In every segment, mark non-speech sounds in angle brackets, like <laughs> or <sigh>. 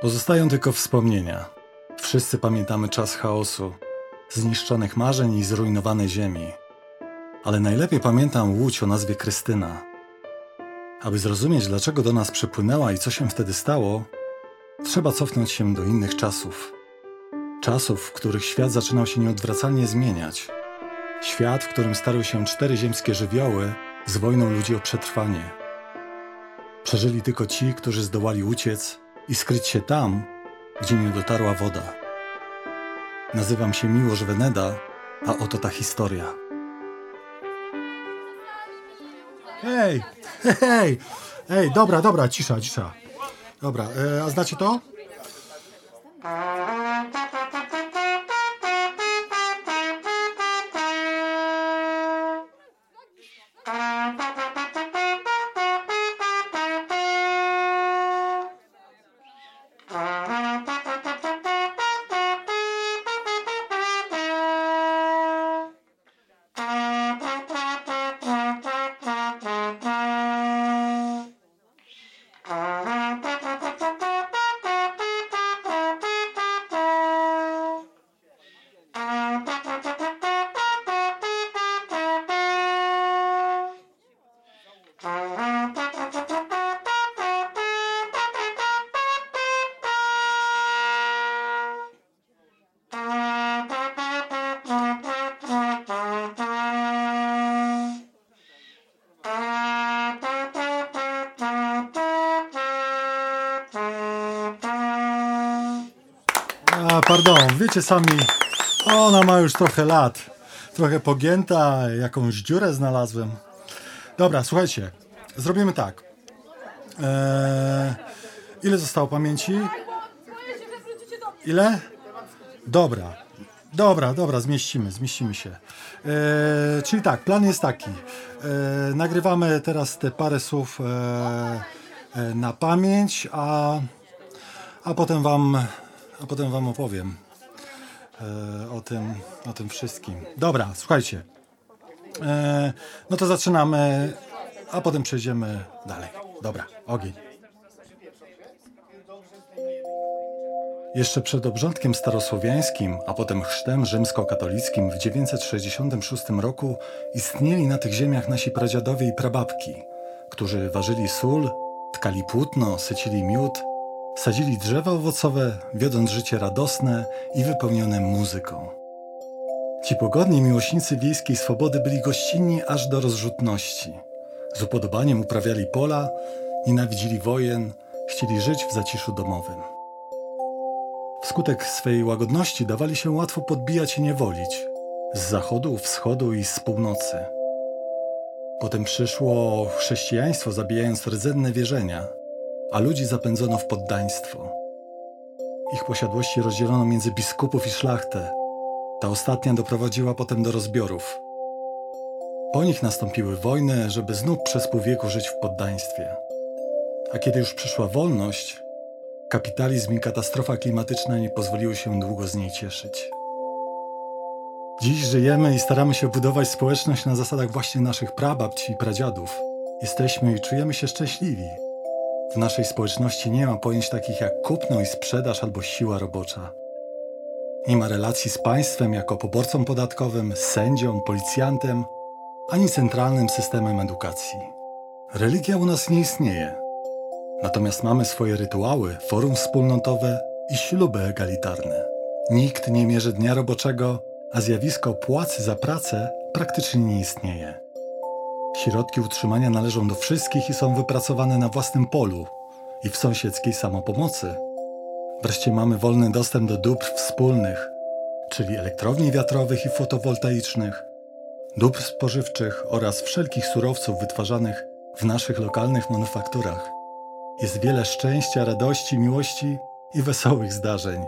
Pozostają tylko wspomnienia. Wszyscy pamiętamy czas chaosu, zniszczonych marzeń i zrujnowanej ziemi. Ale najlepiej pamiętam łódź o nazwie Krystyna. Aby zrozumieć, dlaczego do nas przypłynęła i co się wtedy stało, trzeba cofnąć się do innych czasów. Czasów, w których świat zaczynał się nieodwracalnie zmieniać. Świat, w którym starły się cztery ziemskie żywioły z wojną ludzi o przetrwanie. Przeżyli tylko ci, którzy zdołali uciec i skryć się tam, gdzie nie dotarła woda. Nazywam się Miłosz Weneda, a oto ta historia. Hej, <laughs> hej, hej, dobra, dobra, cisza, cisza. Dobra, e, a znacie to? Pardon, wiecie sami, ona ma już trochę lat. Trochę pogięta, jakąś dziurę znalazłem. Dobra, słuchajcie, zrobimy tak. Eee, ile zostało pamięci? Ile? Dobra, dobra, dobra, zmieścimy, zmieścimy się. Eee, czyli tak, plan jest taki. Eee, nagrywamy teraz te parę słów eee, e, na pamięć, a, a potem wam, a potem wam opowiem e, o tym, o tym wszystkim. Dobra, słuchajcie. E, no to zaczynamy, a potem przejdziemy dalej. Dobra, ogień. Jeszcze przed obrządkiem starosłowiańskim, a potem chrztem rzymskokatolickim w 966 roku istnieli na tych ziemiach nasi pradziadowie i prababki, którzy ważyli sól, tkali płótno, sycili miód, sadzili drzewa owocowe, wiodąc życie radosne i wypełnione muzyką. Ci pogodni miłośnicy wiejskiej swobody byli gościnni aż do rozrzutności. Z upodobaniem uprawiali pola, nienawidzili wojen, chcieli żyć w zaciszu domowym. Wskutek swej łagodności dawali się łatwo podbijać i niewolić z zachodu, wschodu i z północy. Potem przyszło chrześcijaństwo, zabijając rdzenne wierzenia, a ludzi zapędzono w poddaństwo. Ich posiadłości rozdzielono między biskupów i szlachtę. Ta ostatnia doprowadziła potem do rozbiorów. Po nich nastąpiły wojny, żeby znów przez pół wieku żyć w poddaństwie. A kiedy już przyszła wolność, kapitalizm i katastrofa klimatyczna nie pozwoliły się długo z niej cieszyć. Dziś żyjemy i staramy się budować społeczność na zasadach właśnie naszych prababci i pradziadów. Jesteśmy i czujemy się szczęśliwi. W naszej społeczności nie ma pojęć takich jak kupno i sprzedaż albo siła robocza. Nie ma relacji z państwem jako poborcą podatkowym, sędzią, policjantem, ani centralnym systemem edukacji. Religia u nas nie istnieje. Natomiast mamy swoje rytuały, forum wspólnotowe i śluby egalitarne. Nikt nie mierzy dnia roboczego, a zjawisko płacy za pracę praktycznie nie istnieje. Środki utrzymania należą do wszystkich i są wypracowane na własnym polu i w sąsiedzkiej samopomocy. Wreszcie mamy wolny dostęp do dóbr wspólnych, czyli elektrowni wiatrowych i fotowoltaicznych, dóbr spożywczych oraz wszelkich surowców wytwarzanych w naszych lokalnych manufakturach. Jest wiele szczęścia, radości, miłości i wesołych zdarzeń.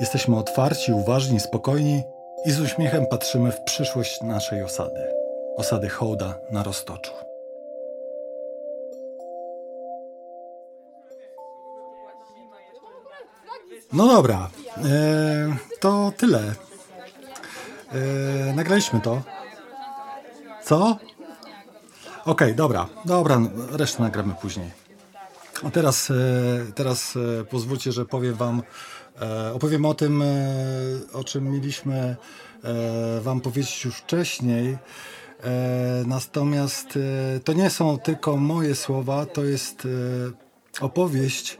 Jesteśmy otwarci, uważni, spokojni i z uśmiechem patrzymy w przyszłość naszej osady. Osady Hołda na Roztoczu. No dobra, e, to tyle. E, nagraliśmy to. Co? Okej, dobra, dobra, resztę nagramy później. A teraz, e, teraz e, pozwólcie, że powiem Wam, e, opowiem o tym, o czym mieliśmy Wam powiedzieć już wcześniej. Natomiast to nie są tylko moje słowa, to jest opowieść,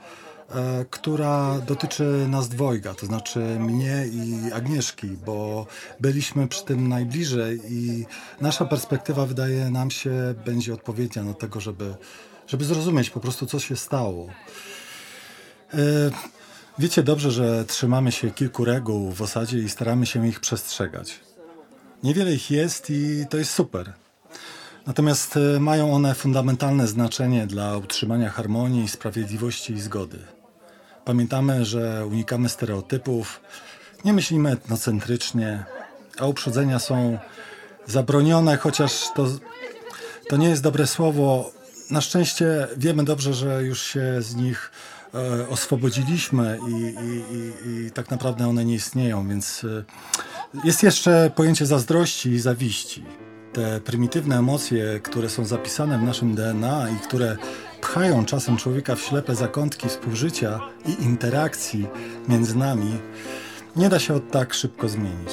która dotyczy nas dwojga, to znaczy mnie i Agnieszki, bo byliśmy przy tym najbliżej i nasza perspektywa wydaje nam się będzie odpowiednia do tego, żeby żeby zrozumieć po prostu, co się stało. E, wiecie dobrze, że trzymamy się kilku reguł w osadzie i staramy się ich przestrzegać. Niewiele ich jest i to jest super. Natomiast e, mają one fundamentalne znaczenie dla utrzymania harmonii, sprawiedliwości i zgody. Pamiętamy, że unikamy stereotypów, nie myślimy etnocentrycznie, a uprzedzenia są zabronione, chociaż to, to nie jest dobre słowo na szczęście wiemy dobrze, że już się z nich e, oswobodziliśmy i, i, i, i, tak naprawdę one nie istnieją, więc e, jest jeszcze pojęcie zazdrości i zawiści. Te prymitywne emocje, które są zapisane w naszym DNA i które pchają czasem człowieka w ślepe zakątki współżycia i interakcji między nami, nie da się od tak szybko zmienić.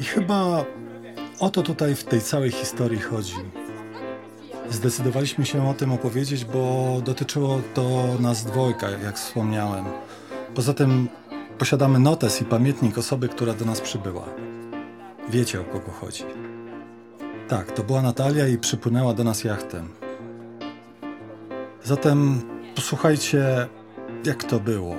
I chyba o to tutaj w tej całej historii chodzi Zdecydowaliśmy się o tym opowiedzieć, bo dotyczyło to nas dwojga, jak wspomniałem. Poza tym posiadamy notes i pamiętnik osoby, która do nas przybyła. Wiecie o kogo chodzi. Tak, to była Natalia i przypłynęła do nas jachtem. Zatem posłuchajcie, jak to było.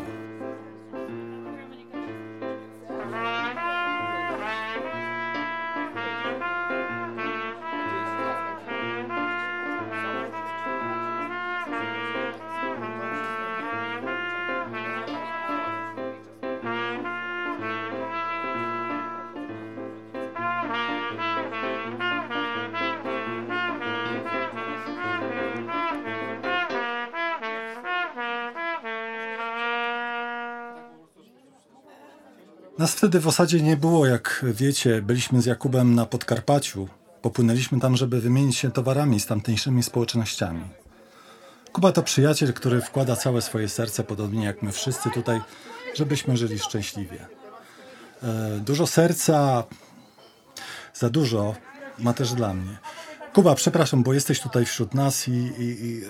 Nas wtedy w osadzie nie było, jak wiecie. Byliśmy z Jakubem na Podkarpaciu. Popłynęliśmy tam, żeby wymienić się towarami z tamtejszymi społecznościami. Kuba to przyjaciel, który wkłada całe swoje serce, podobnie jak my wszyscy tutaj, żebyśmy żyli szczęśliwie. E, dużo serca, za dużo ma też dla mnie. Kuba, przepraszam, bo jesteś tutaj wśród nas i, i, i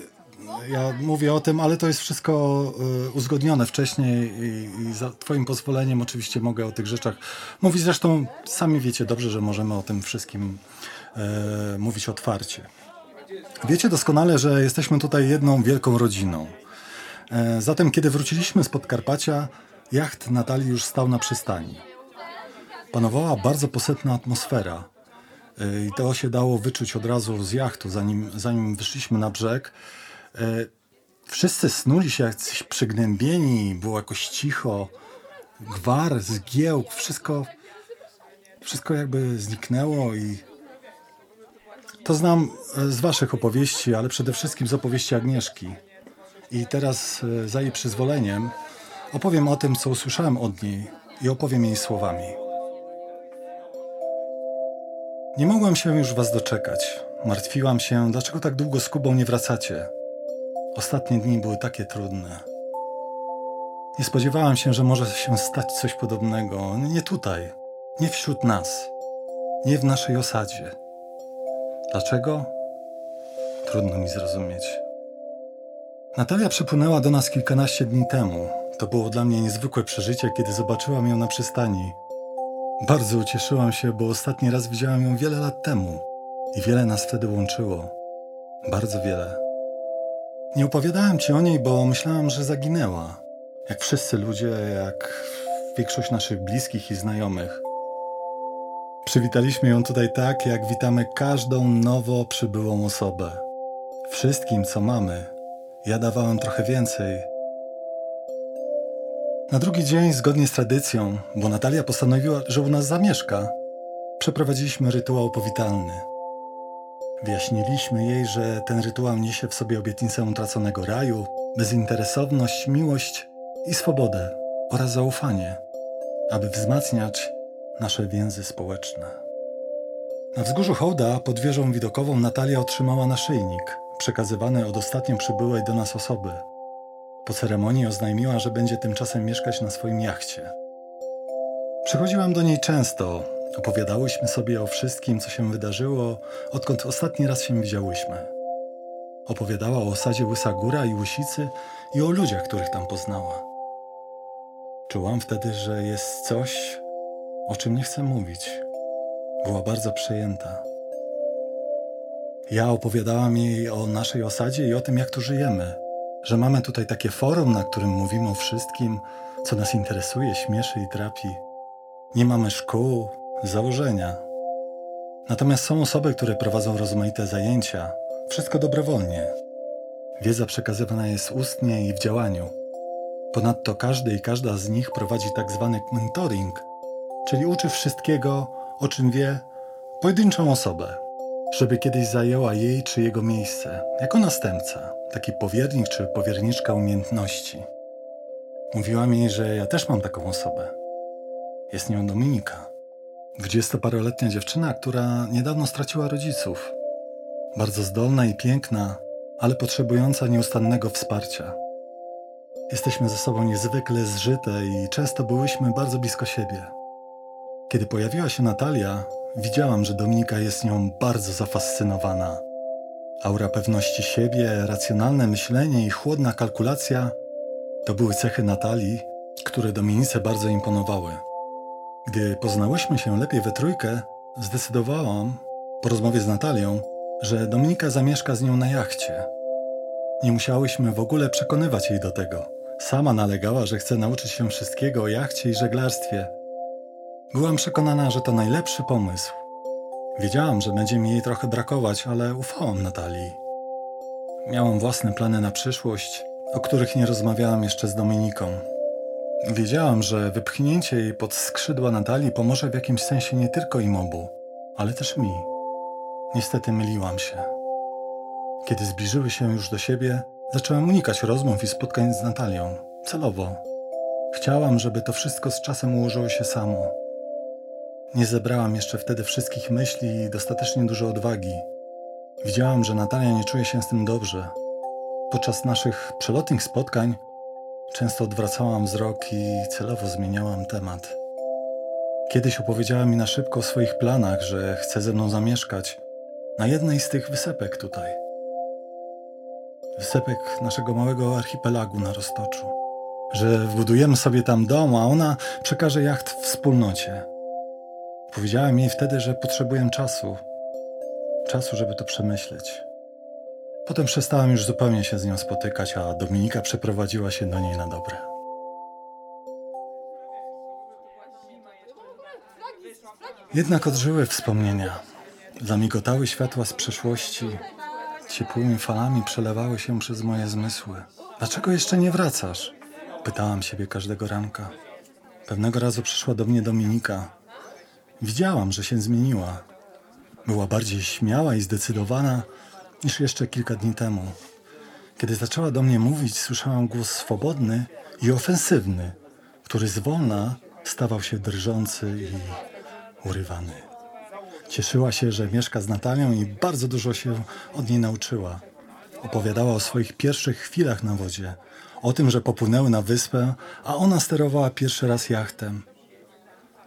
ja mówię o tym, ale to jest wszystko e, uzgodnione wcześniej i, i, za Twoim pozwoleniem oczywiście mogę o tych rzeczach mówić. Zresztą sami wiecie dobrze, że możemy o tym wszystkim e, mówić otwarcie. Wiecie doskonale, że jesteśmy tutaj jedną wielką rodziną. E, zatem, kiedy wróciliśmy z Podkarpacia, jacht Natalii już stał na przystani. Panowała bardzo posetna atmosfera. E, I to się dało wyczuć od razu z jachtu, zanim, zanim wyszliśmy na brzeg. E, wszyscy snuli się jacyś przygnębieni, było jakoś cicho, gwar, zgiełk, wszystko, wszystko jakby zniknęło i to znam e, z waszych opowieści, ale przede wszystkim z opowieści Agnieszki. I teraz e, za jej przyzwoleniem opowiem o tym, co usłyszałem od niej i opowiem jej słowami. Nie mogłam się już was doczekać. Martwiłam się, dlaczego tak długo z Kubą nie wracacie. Ostatnie dni były takie trudne. Nie spodziewałam się, że może się stać coś podobnego. Nie tutaj, nie wśród nas, nie w naszej osadzie. Dlaczego? Trudno mi zrozumieć. Natalia przypłynęła do nas kilkanaście dni temu. To było dla mnie niezwykłe przeżycie, kiedy zobaczyłam ją na przystani. Bardzo ucieszyłam się, bo ostatni raz widziałam ją wiele lat temu i wiele nas wtedy łączyło. Bardzo wiele. Nie opowiadałem ci o niej, bo myślałam, że zaginęła. Jak wszyscy ludzie, jak większość naszych bliskich i znajomych. Przywitaliśmy ją tutaj tak, jak witamy każdą nowo przybyłą osobę. Wszystkim, co mamy, ja dawałem trochę więcej. Na drugi dzień, zgodnie z tradycją, bo Natalia postanowiła, że u nas zamieszka, przeprowadziliśmy rytuał powitalny. Wyjaśniliśmy jej, że ten rytuał niesie w sobie obietnicę utraconego raju, bezinteresowność, miłość i swobodę oraz zaufanie, aby wzmacniać nasze więzy społeczne. Na wzgórzu hołda pod wieżą widokową Natalia otrzymała naszyjnik, przekazywane od ostatnio przybyłej do nas osoby. Po ceremonii oznajmiła, że będzie tymczasem mieszkać na swoim jachcie. Przychodziłam do niej często. Opowiadałyśmy sobie o wszystkim, co się wydarzyło, odkąd ostatni raz się widziałyśmy. Opowiadała o osadzie Łysa Góra i Łysicy i o ludziach, których tam poznała. Czułam wtedy, że jest coś, o czym nie chcę mówić. Była bardzo przejęta. Ja opowiadałam jej o naszej osadzie i o tym, jak tu żyjemy. Że mamy tutaj takie forum, na którym mówimy o wszystkim, co nas interesuje, śmieszy i trapi. Nie mamy szkół, założenia. Natomiast są osoby, które prowadzą rozmaite zajęcia. Wszystko dobrowolnie. Wiedza przekazywana jest ustnie i w działaniu. Ponadto każdy i każda z nich prowadzi tak zwany mentoring, czyli uczy wszystkiego, o czym wie, pojedynczą osobę, żeby kiedyś zajęła jej czy jego miejsce, jako następca, taki powiernik czy powierniczka umiejętności. Mówiła mi, że ja też mam taką osobę. Jest nią Dominika. Dwudziestoparoletnia dziewczyna, która niedawno straciła rodziców. Bardzo zdolna i piękna, ale potrzebująca nieustannego wsparcia. Jesteśmy ze sobą niezwykle zżyte i często byłyśmy bardzo blisko siebie. Kiedy pojawiła się Natalia, widziałam, że Dominika jest nią bardzo zafascynowana. Aura pewności siebie, racjonalne myślenie i chłodna kalkulacja to były cechy Natalii, które Dominice bardzo imponowały. Gdy poznałyśmy się lepiej we trójkę, zdecydowałam, po rozmowie z Natalią, że Dominika zamieszka z nią na jachcie. Nie musiałyśmy w ogóle przekonywać jej do tego. Sama nalegała, że chce nauczyć się wszystkiego o jachcie i żeglarstwie. Byłam przekonana, że to najlepszy pomysł. Wiedziałam, że będzie mi jej trochę brakować, ale ufałam Natalii. Miałam własne plany na przyszłość, o których nie rozmawiałam jeszcze z Dominiką. Wiedziałam, że wypchnięcie jej pod skrzydła Natalii pomoże w jakimś sensie nie tylko im obu, ale też mi. Niestety myliłam się. Kiedy zbliżyły się już do siebie, zacząłem unikać rozmów i spotkań z Natalią. Celowo. Chciałam, żeby to wszystko z czasem ułożyło się samo. Nie zebrałam jeszcze wtedy wszystkich myśli i dostatecznie dużo odwagi. Widziałam, że Natalia nie czuje się z tym dobrze. Podczas naszych przelotnych spotkań często odwracałam wzrok i celowo zmieniałam temat. Kiedyś opowiedziała mi na szybko o swoich planach, że chce ze mną zamieszkać na jednej z tych wysepek tutaj. Wysepek naszego małego archipelagu na Roztoczu. Że wbudujemy sobie tam dom, a ona przekaże jacht wspólnocie. Powiedziałem jej wtedy, że potrzebuję czasu. Czasu, żeby to przemyśleć. Potem przestałem już zupełnie się z nią spotykać, a Dominika przeprowadziła się do niej na dobre. Jednak odżyły wspomnienia. Zamigotały światła z przeszłości. Ciepłymi falami przelewały się przez moje zmysły. Dlaczego jeszcze nie wracasz? Pytałam siebie każdego ranka. Pewnego razu przyszła do mnie Dominika. Widziałam, że się zmieniła. Była bardziej śmiała i zdecydowana niż jeszcze kilka dni temu. Kiedy zaczęła do mnie mówić, słyszałam głos swobodny i ofensywny, który zwolna stawał się drżący i urywany. Cieszyła się, że mieszka z Natalią i bardzo dużo się od niej nauczyła. Opowiadała o swoich pierwszych chwilach na wodzie, o tym, że popłynęły na wyspę, a ona sterowała pierwszy raz jachtem.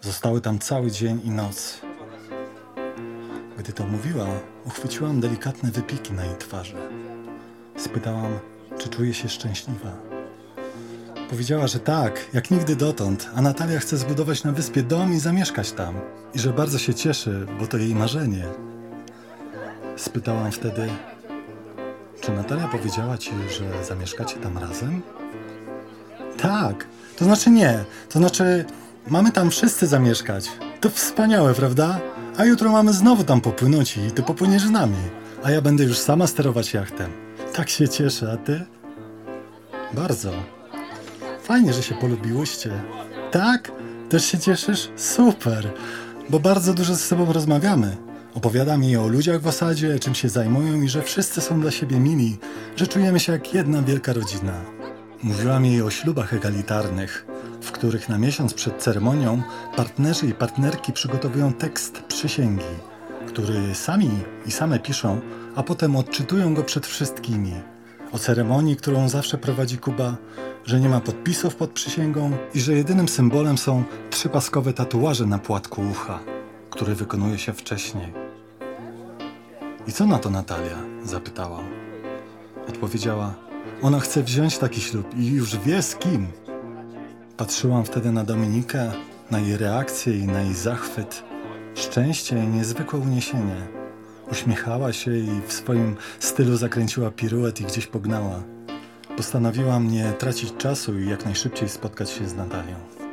Zostały tam cały dzień i noc. Gdy to mówiła, uchwyciłam delikatne wypiki na jej twarzy. Spytałam, czy czuje się szczęśliwa. Powiedziała, że tak, jak nigdy dotąd, a Natalia chce zbudować na wyspie dom i zamieszkać tam. I że bardzo się cieszy, bo to jej marzenie. Spytałam wtedy, czy Natalia powiedziała ci, że zamieszkacie tam razem? Tak, to znaczy nie, to znaczy mamy tam wszyscy zamieszkać. To wspaniałe, prawda? A jutro mamy znowu tam popłynąć i ty popłyniesz z nami. A ja będę już sama sterować jachtem. Tak się cieszę, a ty? Bardzo. Fajnie, że się polubiłyście. Tak? Też się cieszysz? Super. Bo bardzo dużo ze sobą rozmawiamy. Opowiada mi o ludziach w osadzie, czym się zajmują i że wszyscy są dla siebie mili, że czujemy się jak jedna wielka rodzina. Mówiłam jej o ślubach egalitarnych, w których na miesiąc przed ceremonią partnerzy i partnerki przygotowują tekst przysięgi, który sami i same piszą, a potem odczytują go przed wszystkimi. O ceremonii, którą zawsze prowadzi Kuba, że nie ma podpisów pod przysięgą i że jedynym symbolem są trzypaskowe tatuaże na płatku ucha, które wykonuje się wcześniej. I co na to Natalia? zapytałam. Odpowiedziała: Ona chce wziąć taki ślub i już wie z kim. Patrzyłam wtedy na Dominikę, na jej reakcję i na jej zachwyt, szczęście i niezwykłe uniesienie. Uśmiechała się i w swoim stylu zakręciła piruet i gdzieś pognała. Postanowiłam nie tracić czasu i jak najszybciej spotkać się z Natalią.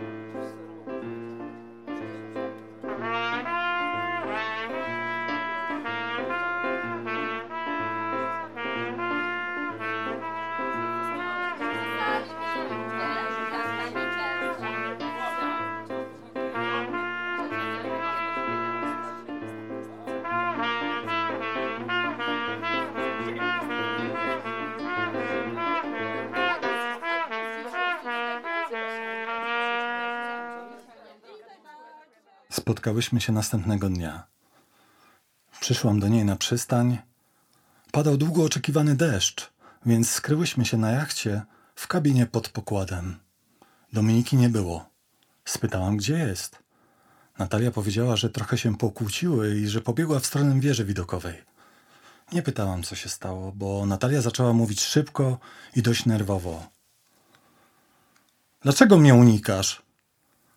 Spotkałyśmy się następnego dnia. Przyszłam do niej na przystań. Padał długo oczekiwany deszcz, więc skryłyśmy się na jachcie w kabinie pod pokładem. Dominiki nie było. Spytałam, gdzie jest. Natalia powiedziała, że trochę się pokłóciły i że pobiegła w stronę wieży widokowej. Nie pytałam, co się stało, bo Natalia zaczęła mówić szybko i dość nerwowo. Dlaczego mnie unikasz?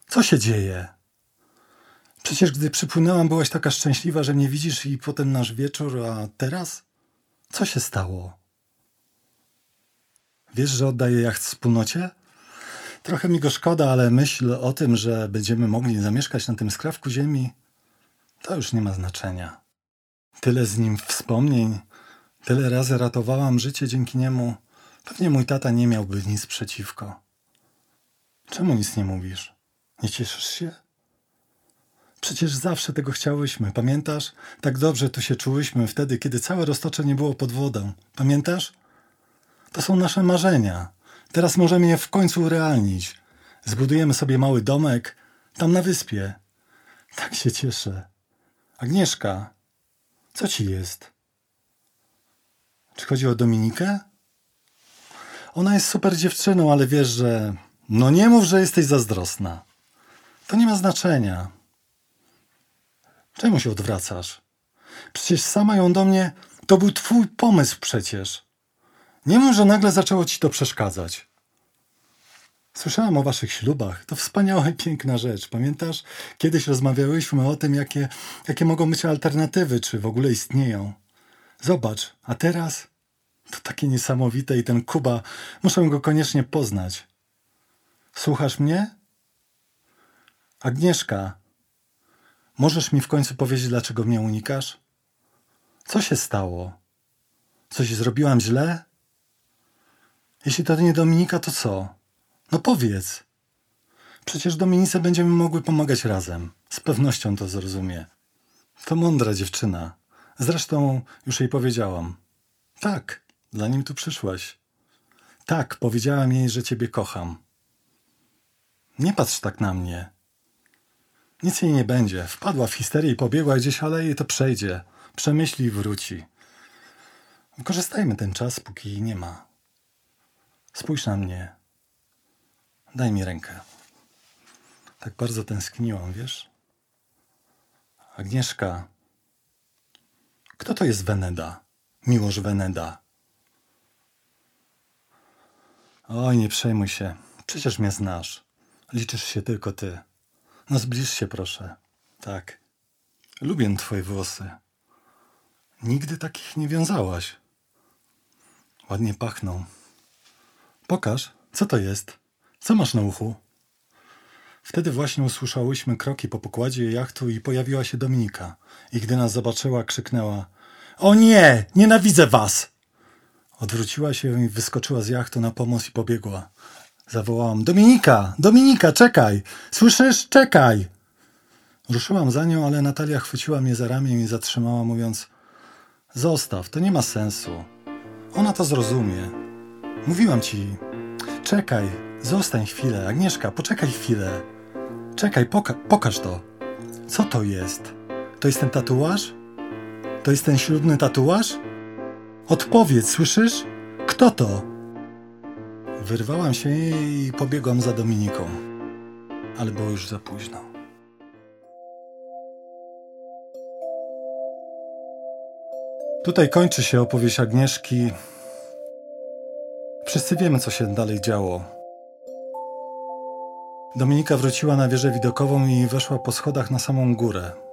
Co się dzieje? Przecież gdy przypłynęłam, byłaś taka szczęśliwa, że mnie widzisz i potem nasz wieczór, a teraz? Co się stało? Wiesz, że oddaję jacht wspólnocie? Trochę mi go szkoda, ale myśl o tym, że będziemy mogli zamieszkać na tym skrawku ziemi, to już nie ma znaczenia. Tyle z nim wspomnień, tyle razy ratowałam życie dzięki niemu. Pewnie mój tata nie miałby nic przeciwko. Czemu nic nie mówisz? Nie cieszysz się? Przecież zawsze tego chciałyśmy. Pamiętasz? Tak dobrze tu się czułyśmy wtedy, kiedy całe roztocze nie było pod wodą. Pamiętasz? To są nasze marzenia. Teraz możemy je w końcu urealnić. Zbudujemy sobie mały domek tam na wyspie. Tak się cieszę. Agnieszka, co ci jest? Czy chodzi o Dominikę? Ona jest super dziewczyną, ale wiesz, że. No nie mów, że jesteś zazdrosna. To nie ma znaczenia. Czemu się odwracasz? Przecież sama ją do mnie. To był twój pomysł przecież. Nie mów, że nagle zaczęło ci to przeszkadzać. Słyszałam o waszych ślubach. To wspaniała i piękna rzecz. Pamiętasz? Kiedyś rozmawiałyśmy o tym, jakie, jakie mogą być alternatywy, czy w ogóle istnieją. Zobacz, a teraz to takie niesamowite i ten Kuba, muszę go koniecznie poznać. Słuchasz mnie? Agnieszka, Możesz mi w końcu powiedzieć, dlaczego mnie unikasz? Co się stało? Coś zrobiłam źle? Jeśli to nie Dominika, to co? No powiedz. Przecież Dominice będziemy mogły pomagać razem. Z pewnością to zrozumie. To mądra dziewczyna. Zresztą już jej powiedziałam. Tak, zanim tu przyszłaś. Tak, powiedziałam jej, że ciebie kocham. Nie patrz tak na mnie. Nic jej nie będzie. Wpadła w histerię i pobiegła gdzieś, ale jej to przejdzie. Przemyśli i wróci. Wykorzystajmy ten czas, póki jej nie ma. Spójrz na mnie. Daj mi rękę. Tak bardzo tęskniłam, wiesz? Agnieszka. Kto to jest Weneda? Miłosz Weneda. Oj, nie przejmuj się. Przecież mnie znasz. Liczysz się tylko ty. No zbliż się proszę. Tak. Lubię twoje włosy. Nigdy takich nie wiązałaś. Ładnie pachną. Pokaż, co to jest? Co masz na uchu? Wtedy właśnie usłyszałyśmy kroki po pokładzie jachtu i pojawiła się Dominika. I gdy nas zobaczyła, krzyknęła: O nie! Nienawidzę was! Odwróciła się i wyskoczyła z jachtu na pomoc i pobiegła. Zawołałam: Dominika! Dominika, czekaj! Słyszysz? Czekaj! Ruszyłam za nią, ale Natalia chwyciła mnie za ramię i zatrzymała, mówiąc: Zostaw, to nie ma sensu. Ona to zrozumie. Mówiłam ci: Czekaj, zostań chwilę. Agnieszka, poczekaj chwilę. Czekaj, poka pokaż to. Co to jest? To jest ten tatuaż? To jest ten ślubny tatuaż? Odpowiedz, słyszysz? Kto to? Wyrwałam się i pobiegłam za Dominiką, ale było już za późno. Tutaj kończy się opowieść Agnieszki. Wszyscy wiemy, co się dalej działo. Dominika wróciła na wieżę widokową i weszła po schodach na samą górę.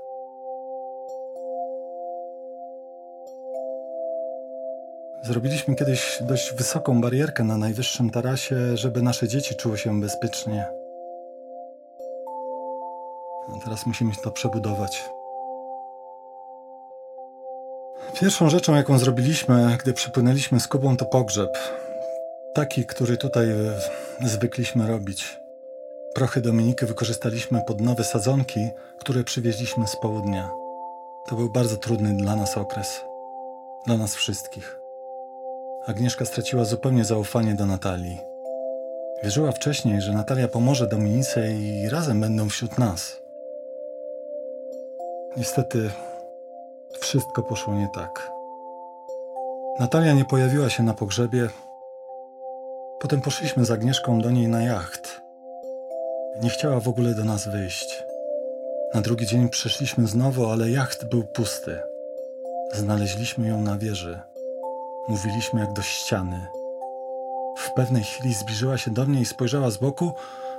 Zrobiliśmy kiedyś dość wysoką barierkę na najwyższym tarasie, żeby nasze dzieci czuły się bezpiecznie. A teraz musimy to przebudować. Pierwszą rzeczą, jaką zrobiliśmy, gdy przypłynęliśmy z Kubą, to pogrzeb. Taki, który tutaj e, zwykliśmy robić. Prochy Dominiki wykorzystaliśmy pod nowe sadzonki, które przywieźliśmy z południa. To był bardzo trudny dla nas okres. Dla nas wszystkich. Agnieszka straciła zupełnie zaufanie do Natalii. Wierzyła wcześniej, że Natalia pomoże Dominice i razem będą wśród nas. Niestety, wszystko poszło nie tak. Natalia nie pojawiła się na pogrzebie. Potem poszliśmy z Agnieszką do niej na jacht. Nie chciała w ogóle do nas wyjść. Na drugi dzień przyszliśmy znowu, ale jacht był pusty. Znaleźliśmy ją na wieży. Mówiliśmy jak do ściany. W pewnej chwili zbliżyła się do mnie i spojrzała z boku,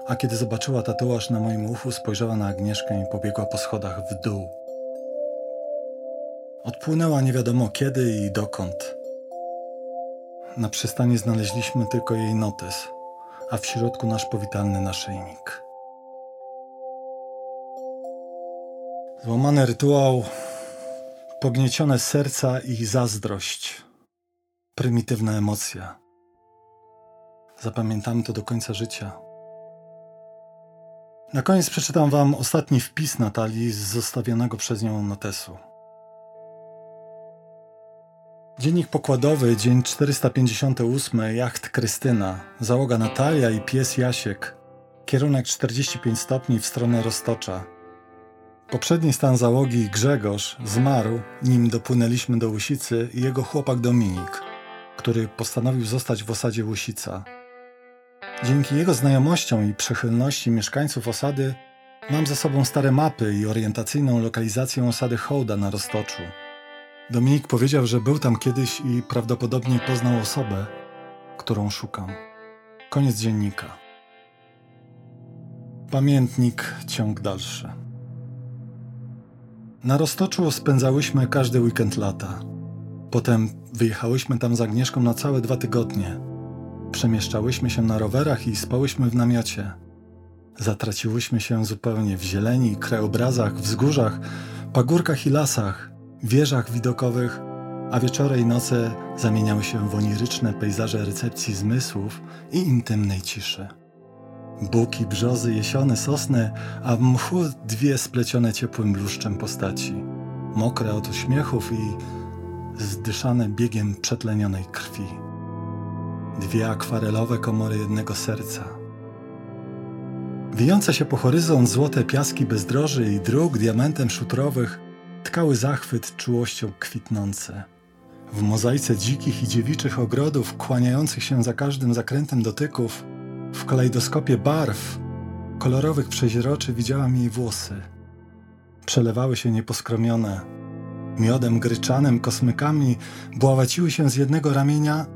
a kiedy zobaczyła tatuaż na moim uchu, spojrzała na Agnieszkę i pobiegła po schodach w dół. Odpłynęła nie wiadomo kiedy i dokąd. Na przystani znaleźliśmy tylko jej notes, a w środku nasz powitalny naszyjnik. Złamany rytuał, pogniecione serca i zazdrość. Prymitywna emocja. Zapamiętamy to do końca życia. Na koniec przeczytam Wam ostatni wpis Natalii z zostawionego przez nią notesu. Dziennik pokładowy, dzień 458, jacht Krystyna, załoga Natalia i pies Jasiek, kierunek 45 stopni w stronę Roztocza. Poprzedni stan załogi Grzegorz zmarł, nim dopłynęliśmy do Łysicy i jego chłopak Dominik, który postanowił zostać w osadzie Łysica. Dzięki jego znajomościom i przychylności mieszkańców osady mam za sobą stare mapy i orientacyjną lokalizację osady Hołda na Roztoczu. Dominik powiedział, że był tam kiedyś i prawdopodobnie poznał osobę, którą szukam. Koniec dziennika. Pamiętnik, ciąg dalszy. Na Roztoczu spędzałyśmy każdy weekend lata. Potem wyjechałyśmy tam z Agnieszką na całe dwa tygodnie. Przemieszczałyśmy się na rowerach i spałyśmy w namiocie. Zatraciłyśmy się zupełnie w zieleni, krajobrazach, wzgórzach, pagórkach i lasach, wieżach widokowych, a wieczory i noce zamieniały się w oniryczne pejzaże recepcji zmysłów i intymnej ciszy. Buki, brzozy, jesiony, sosny, a w mchu dwie splecione ciepłym bluszczem postaci. Mokre od uśmiechów i zdyszane biegiem przetlenionej krwi. Dwie akwarelowe komory jednego serca. Wijące się po horyzont złote piaski bezdroży i dróg diamentem szutrowych tkały zachwyt czułością kwitnące. W mozaice dzikich i dziewiczych ogrodów, kłaniających się za każdym zakrętem dotyków, w kalejdoskopie barw, kolorowych przeźroczy widziałam jej włosy. Przelewały się nieposkromione. Miodem gryczanym, kosmykami bławaciły się z jednego ramienia,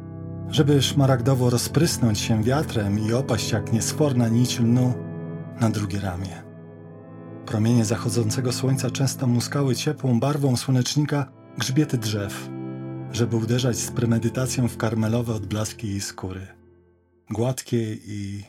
żeby szmaragdowo rozprysnąć się wiatrem i opaść jak niesforna nić lnu na drugie ramię. Promienie zachodzącego słońca często muskały ciepłą barwą słonecznika grzbiety drzew, żeby uderzać z premedytacją w karmelowe odblaski jej skóry. Gładkie i